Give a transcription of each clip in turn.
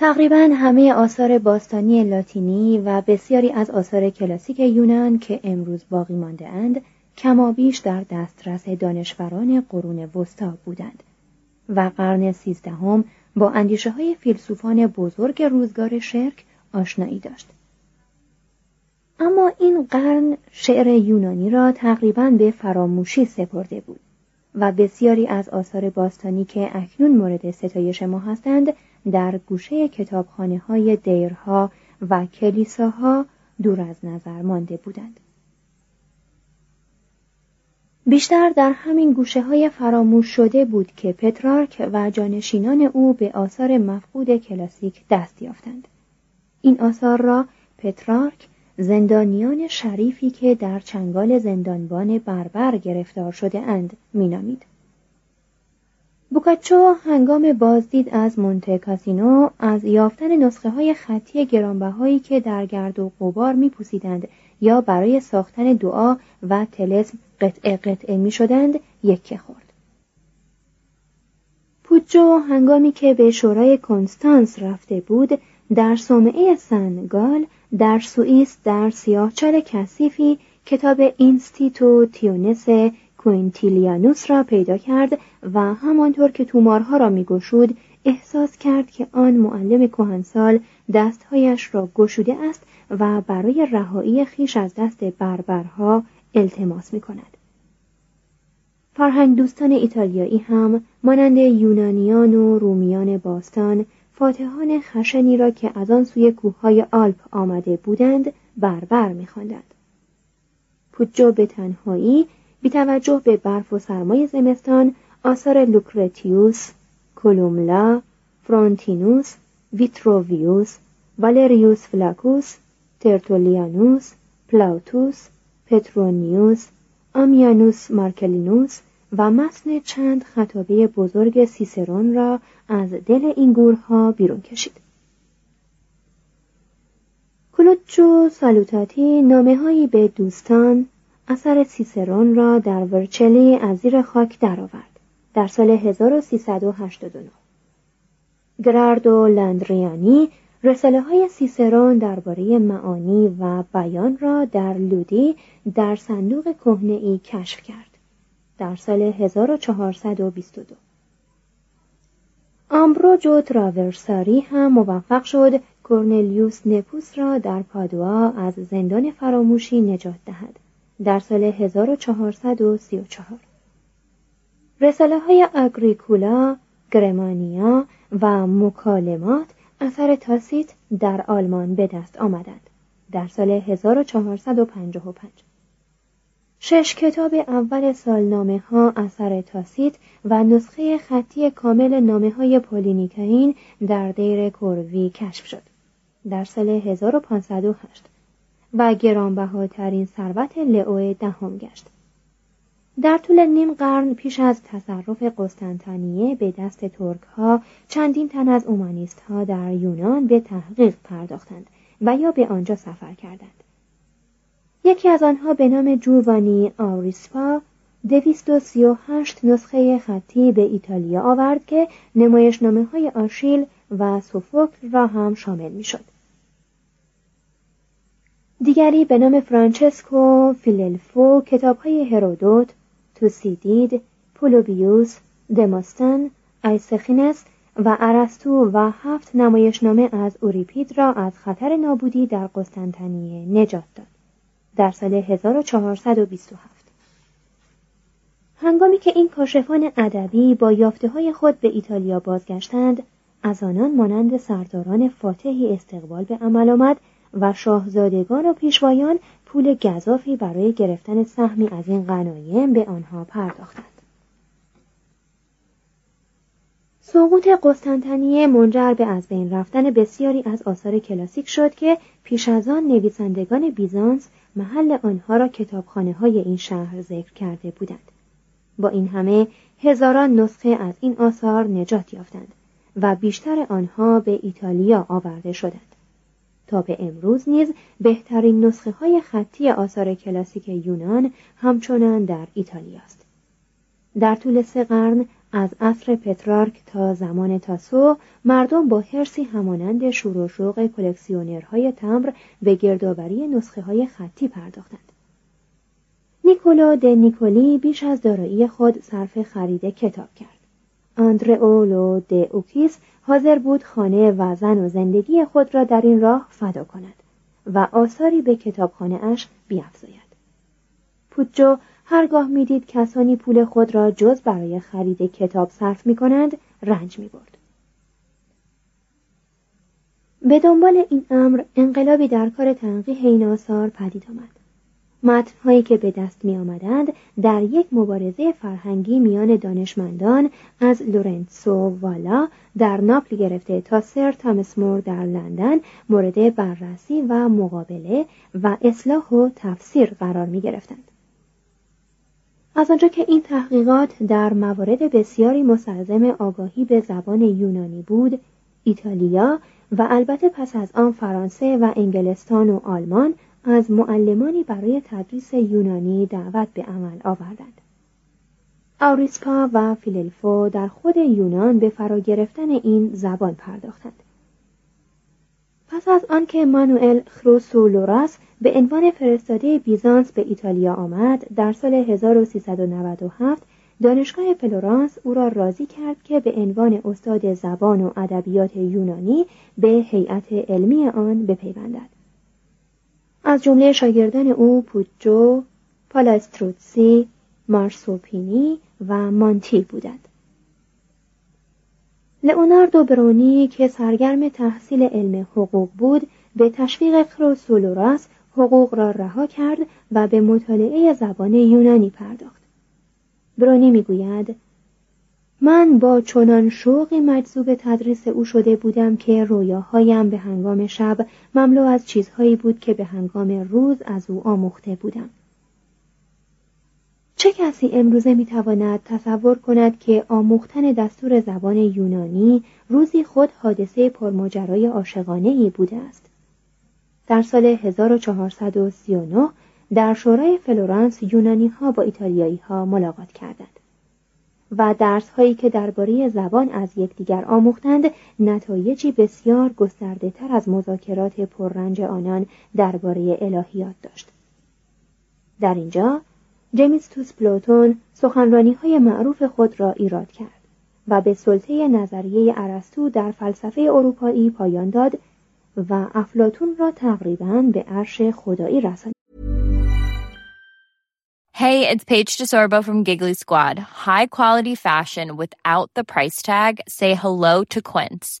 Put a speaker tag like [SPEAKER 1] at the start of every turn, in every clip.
[SPEAKER 1] تقریبا همه آثار باستانی لاتینی و بسیاری از آثار کلاسیک یونان که امروز باقی مانده اند کمابیش در دسترس دانشوران قرون وسطا بودند و قرن سیزدهم با اندیشه های فیلسوفان بزرگ روزگار شرک آشنایی داشت. اما این قرن شعر یونانی را تقریبا به فراموشی سپرده بود. و بسیاری از آثار باستانی که اکنون مورد ستایش ما هستند در گوشه کتابخانه های دیرها و کلیساها دور از نظر مانده بودند. بیشتر در همین گوشه های فراموش شده بود که پترارک و جانشینان او به آثار مفقود کلاسیک دست یافتند. این آثار را پترارک زندانیان شریفی که در چنگال زندانبان بربر گرفتار شده اند مینامید. بوکاچو هنگام بازدید از مونته کاسینو از یافتن نسخه های خطی گرانبهایی که در گرد و غبار میپوسیدند یا برای ساختن دعا و تلسم قطعه قطعه می شدند یکه خورد. پوجو هنگامی که به شورای کنستانس رفته بود در صومعه سنگال در سوئیس در سیاهچال کثیفی کتاب اینستیتو تیونس کوینتیلیانوس را پیدا کرد و همانطور که تومارها را میگشود احساس کرد که آن معلم کهنسال دستهایش را گشوده است و برای رهایی خیش از دست بربرها التماس می کند. فرهنگ دوستان ایتالیایی هم مانند یونانیان و رومیان باستان فاتحان خشنی را که از آن سوی کوههای آلپ آمده بودند بربر میخواندند. پوجو به تنهایی بی توجه به برف و سرمای زمستان آثار لوکرتیوس، کولوملا، فرانتینوس، ویتروویوس، والریوس فلاکوس، ترتولیانوس، پلاوتوس، پترونیوس، آمیانوس مارکلینوس و متن چند خطابه بزرگ سیسرون را از دل این گورها بیرون کشید. کلوچو سالوتاتی نامه هایی به دوستان اثر سیسرون را در ورچلی از زیر خاک درآورد در سال 1389 گراردو لندریانی رساله های سیسرون درباره معانی و بیان را در لودی در صندوق کهنه ای کشف کرد در سال 1422 آمبروجو تراورساری هم موفق شد کورنلیوس نپوس را در پادوا از زندان فراموشی نجات دهد در سال 1434 رساله های اگریکولا، گرمانیا و مکالمات اثر تاسیت در آلمان به دست آمدند در سال 1455 شش کتاب اول سالنامه ها اثر تاسیت و نسخه خطی کامل نامه های پولینیکاین در دیر کوروی کشف شد در سال 1508 و گرانبهاترین ثروت لئو دهم گشت در طول نیم قرن پیش از تصرف قسطنطنیه به دست ترک ها چندین تن از اومانیست ها در یونان به تحقیق پرداختند و یا به آنجا سفر کردند. یکی از آنها به نام جووانی آوریسپا دویست و سی و هشت نسخه خطی به ایتالیا آورد که نمایشنامه های آشیل و سوفوکل را هم شامل می شد. دیگری به نام فرانچسکو فیللفو کتاب های هرودوت، توسیدید، پولوبیوس، دماستن، ایسخینس و ارسطو و هفت نمایشنامه از اوریپید را از خطر نابودی در قسطنطنیه نجات داد. در سال 1427 هنگامی که این کاشفان ادبی با یافته های خود به ایتالیا بازگشتند از آنان مانند سرداران فاتحی استقبال به عمل آمد و شاهزادگان و پیشوایان پول گذافی برای گرفتن سهمی از این غنایم به آنها پرداختند. سقوط قسطنطنیه منجر به از بین رفتن بسیاری از آثار کلاسیک شد که پیش از آن نویسندگان بیزانس محل آنها را کتابخانه های این شهر ذکر کرده بودند. با این همه هزاران نسخه از این آثار نجات یافتند و بیشتر آنها به ایتالیا آورده شدند. تا به امروز نیز بهترین نسخه های خطی آثار کلاسیک یونان همچنان در ایتالیا است. در طول سه قرن از عصر پترارک تا زمان تاسو مردم با هرسی همانند شور و شوق کلکسیونرهای تمبر به گردآوری نسخه های خطی پرداختند. نیکولو د نیکولی بیش از دارایی خود صرف خرید کتاب کرد. اولو د اوکیس حاضر بود خانه و زن و زندگی خود را در این راه فدا کند و آثاری به کتابخانه اش بیافزاید. پوچو هرگاه می‌دید کسانی پول خود را جز برای خرید کتاب صرف می کنند رنج می برد. به دنبال این امر انقلابی در کار تنقیح این آثار پدید آمد. متنهایی که به دست می آمدند در یک مبارزه فرهنگی میان دانشمندان از لورنسو والا در ناپل گرفته تا سر تامس مور در لندن مورد بررسی و مقابله و اصلاح و تفسیر قرار می گرفتند. از آنجا که این تحقیقات در موارد بسیاری مستلزم آگاهی به زبان یونانی بود، ایتالیا و البته پس از آن فرانسه و انگلستان و آلمان از معلمانی برای تدریس یونانی دعوت به عمل آوردند. آوریسپا و فیللفو در خود یونان به فرا گرفتن این زبان پرداختند. پس از آنکه مانوئل خروسولوراس به عنوان فرستاده بیزانس به ایتالیا آمد در سال 1397 دانشگاه فلورانس او را راضی کرد که به عنوان استاد زبان و ادبیات یونانی به هیئت علمی آن بپیوندد. از جمله شاگردان او پوچو، پالاستروتسی، مارسوپینی و مانتی بودند. لئوناردو برونی که سرگرم تحصیل علم حقوق بود به تشویق کروسولوراس حقوق را رها کرد و به مطالعه زبان یونانی پرداخت. برونی می‌گوید من با چنان شوقی مجذوب تدریس او شده بودم که رویاهایم به هنگام شب مملو از چیزهایی بود که به هنگام روز از او آموخته بودم. چه کسی امروزه می‌تواند تصور کند که آموختن دستور زبان یونانی روزی خود حادثه پرماجرای عاشقانه ای بوده است؟ در سال 1439 در شورای فلورانس یونانی ها با ایتالیایی ها ملاقات کردند و درس هایی که درباره زبان از یکدیگر آموختند نتایجی بسیار گسترده تر از مذاکرات پررنج آنان درباره الهیات داشت. در اینجا جمیستوس پلوتون سخنرانی های معروف خود را ایراد کرد و به سلطه نظریه ارسطو در فلسفه اروپایی پایان داد و افلاتون را تقریبا به عرش خدایی رساند.
[SPEAKER 2] Hey, it's Paige DeSorbo from Giggly Squad. High quality fashion without the price tag. Say hello to Quince.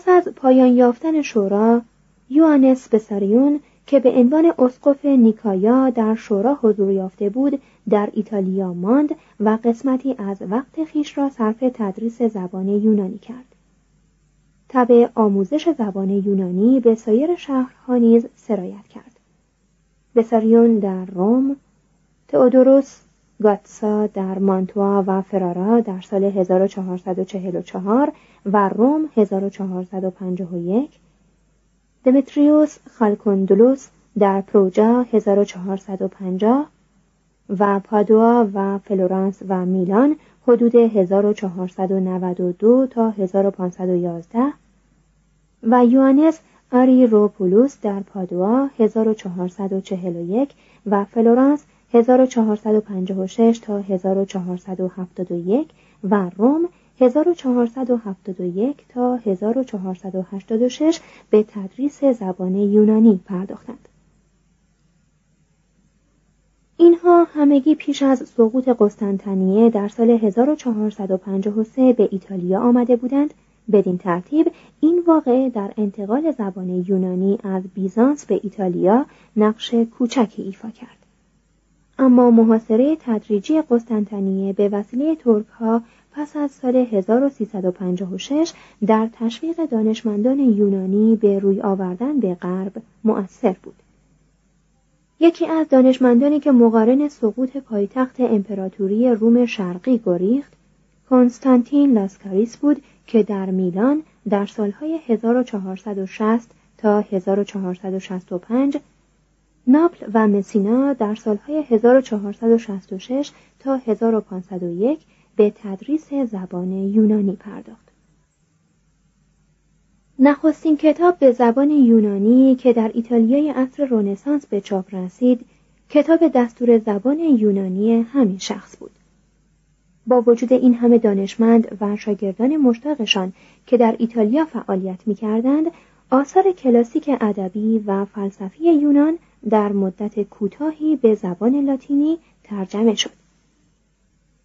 [SPEAKER 1] پس از پایان یافتن شورا یوانس بساریون که به عنوان اسقف نیکایا در شورا حضور یافته بود در ایتالیا ماند و قسمتی از وقت خیش را صرف تدریس زبان یونانی کرد. طبع آموزش زبان یونانی به سایر شهرها نیز سرایت کرد. بساریون در روم تئودوروس گاتسا در مانتوا و فرارا در سال 1444 و روم 1451 دمتریوس خالکوندولوس در پروجا 1450 و پادوا و فلورانس و میلان حدود 1492 تا 1511 و یوانس روپولوس در پادوا 1441 و فلورانس 1456 تا 1471 و روم 1471 تا 1486 به تدریس زبان یونانی پرداختند. اینها همگی پیش از سقوط قسطنطنیه در سال 1453 به ایتالیا آمده بودند بدین ترتیب این واقعه در انتقال زبان یونانی از بیزانس به ایتالیا نقش کوچکی ایفا کرد اما محاصره تدریجی قسطنطنیه به وسیله ترک ها پس از سال 1356 در تشویق دانشمندان یونانی به روی آوردن به غرب مؤثر بود. یکی از دانشمندانی که مقارن سقوط پایتخت امپراتوری روم شرقی گریخت، کنستانتین لاسکاریس بود که در میلان در سالهای 1460 تا 1465 ناپل و مسینا در سالهای 1466 تا 1501 به تدریس زبان یونانی پرداخت. نخستین کتاب به زبان یونانی که در ایتالیای عصر رونسانس به چاپ رسید، کتاب دستور زبان یونانی همین شخص بود. با وجود این همه دانشمند و شاگردان مشتاقشان که در ایتالیا فعالیت می کردند، آثار کلاسیک ادبی و فلسفی یونان در مدت کوتاهی به زبان لاتینی ترجمه شد.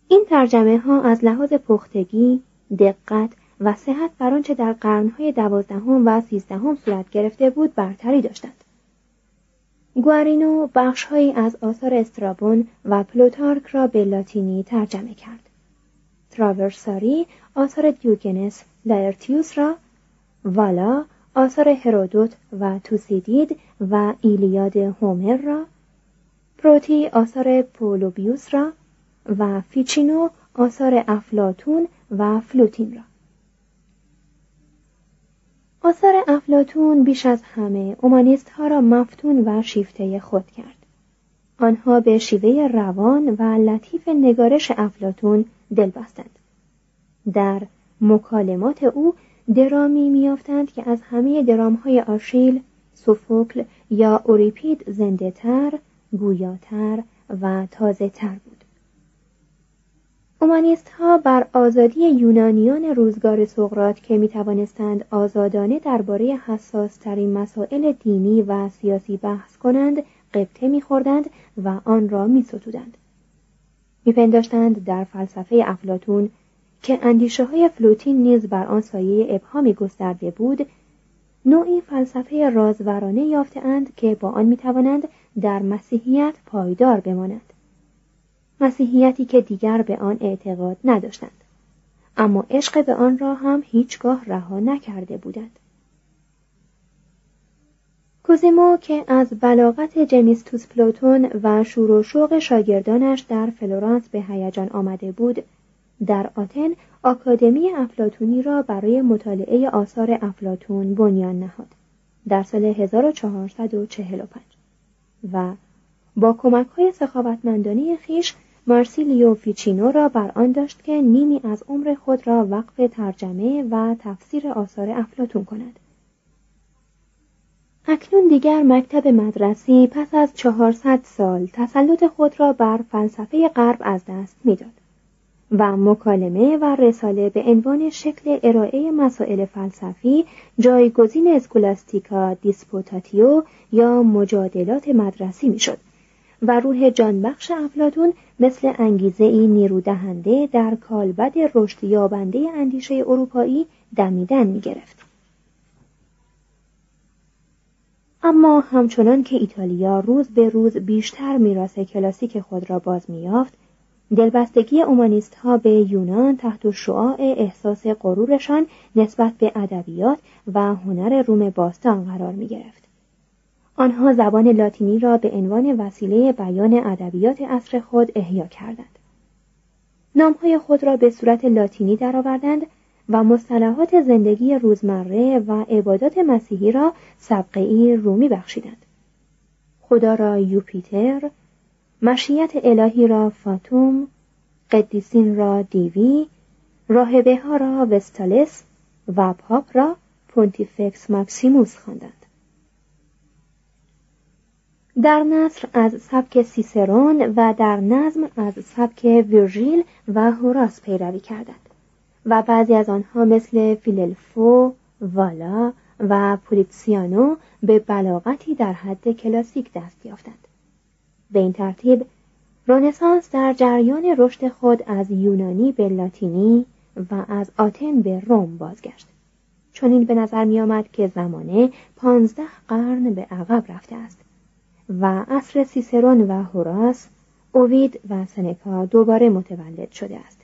[SPEAKER 1] این ترجمه ها از لحاظ پختگی، دقت و صحت بر آنچه در قرنهای دوازدهم و سیزدهم صورت گرفته بود برتری داشتند. گوارینو بخشهایی از آثار استرابون و پلوتارک را به لاتینی ترجمه کرد. تراورساری آثار دیوگنس لایرتیوس را، والا آثار هرودوت و توسیدید و ایلیاد هومر را، پروتی آثار پولوبیوس را و فیچینو آثار افلاطون و فلوطین را. آثار افلاطون بیش از همه اومانیست ها را مفتون و شیفته خود کرد. آنها به شیوه روان و لطیف نگارش افلاتون دل بستند. در مکالمات او درامی میافتند که از همه درام های آشیل، سوفوکل یا اوریپید زنده تر، گویاتر و تازه تر بود. اومانیست ها بر آزادی یونانیان روزگار سقرات که می توانستند آزادانه درباره حساس ترین مسائل دینی و سیاسی بحث کنند قبطه میخوردند و آن را می ستودند. میپنداشتند در فلسفه افلاتون که اندیشه های فلوتین نیز بر آن سایه ابهامی گسترده بود نوعی فلسفه رازورانه یافتهاند که با آن می‌توانند در مسیحیت پایدار بمانند مسیحیتی که دیگر به آن اعتقاد نداشتند اما عشق به آن را هم هیچگاه رها نکرده بودند. کوزیمو که از بلاغت جمیستوس پلوتون و شور و شوق شاگردانش در فلورانس به هیجان آمده بود در آتن آکادمی افلاطونی را برای مطالعه آثار افلاطون بنیان نهاد در سال 1445 و با کمک های سخاوتمندانه خویش مارسیلیو فیچینو را بر آن داشت که نیمی از عمر خود را وقف ترجمه و تفسیر آثار افلاطون کند. اکنون دیگر مکتب مدرسی پس از چهارصد سال تسلط خود را بر فلسفه غرب از دست می‌داد. و مکالمه و رساله به عنوان شکل ارائه مسائل فلسفی جایگزین scholastica disputatio یا مجادلات مدرسی می‌شد و روح جانبخش افلاطون مثل انگیزه ای نیرو دهنده در کالبد رشد یابنده اندیشه اروپایی دمیدن می گرفت. اما همچنان که ایتالیا روز به روز بیشتر میراث کلاسیک خود را باز میافت دلبستگی اومانیست ها به یونان تحت شعاع احساس غرورشان نسبت به ادبیات و هنر روم باستان قرار می گرفت. آنها زبان لاتینی را به عنوان وسیله بیان ادبیات عصر خود احیا کردند. نامهای خود را به صورت لاتینی درآوردند و مصطلحات زندگی روزمره و عبادات مسیحی را سبقه رومی بخشیدند. خدا را یوپیتر، مشیت الهی را فاتوم، قدیسین را دیوی، راهبه ها را وستالس و پاپ را پونتیفکس ماکسیموس خواندند. در نصر از سبک سیسرون و در نظم از سبک ویرژیل و هوراس پیروی کردند و بعضی از آنها مثل فیللفو، والا و پولیتسیانو به بلاغتی در حد کلاسیک دست یافتند. به این ترتیب رونسانس در جریان رشد خود از یونانی به لاتینی و از آتن به روم بازگشت. چون این به نظر می آمد که زمانه پانزده قرن به عقب رفته است و عصر سیسرون و هوراس، اوید و سنکا دوباره متولد شده است.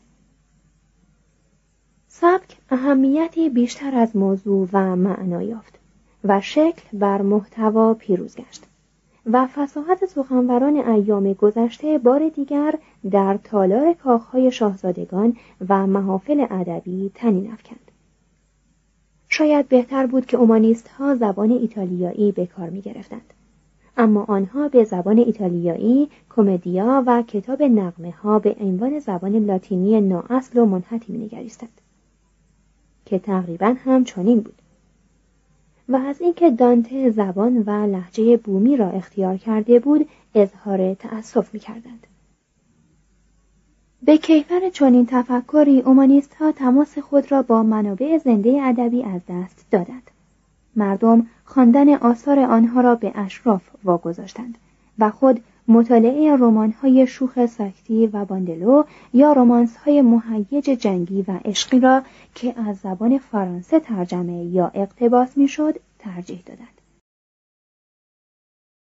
[SPEAKER 1] سبک اهمیتی بیشتر از موضوع و معنا یافت و شکل بر محتوا پیروز گشت و فساحت سخنوران ایام گذشته بار دیگر در تالار کاخهای شاهزادگان و محافل ادبی تنین افکند. شاید بهتر بود که اومانیست ها زبان ایتالیایی به کار می گرفتند. اما آنها به زبان ایتالیایی کمدیا و کتاب نقمه ها به عنوان زبان لاتینی نااصل و منحتی نگریستند که تقریبا هم چنین بود. و از اینکه دانته زبان و لحجه بومی را اختیار کرده بود اظهار تأسف می کردند. به کیفر چنین تفکری اومانیست ها تماس خود را با منابع زنده ادبی از دست دادند مردم خواندن آثار آنها را به اشراف واگذاشتند و خود مطالعه رمان های شوخ ساکتی و باندلو یا رومانس های مهیج جنگی و عشقی را که از زبان فرانسه ترجمه یا اقتباس می‌شد ترجیح دادند.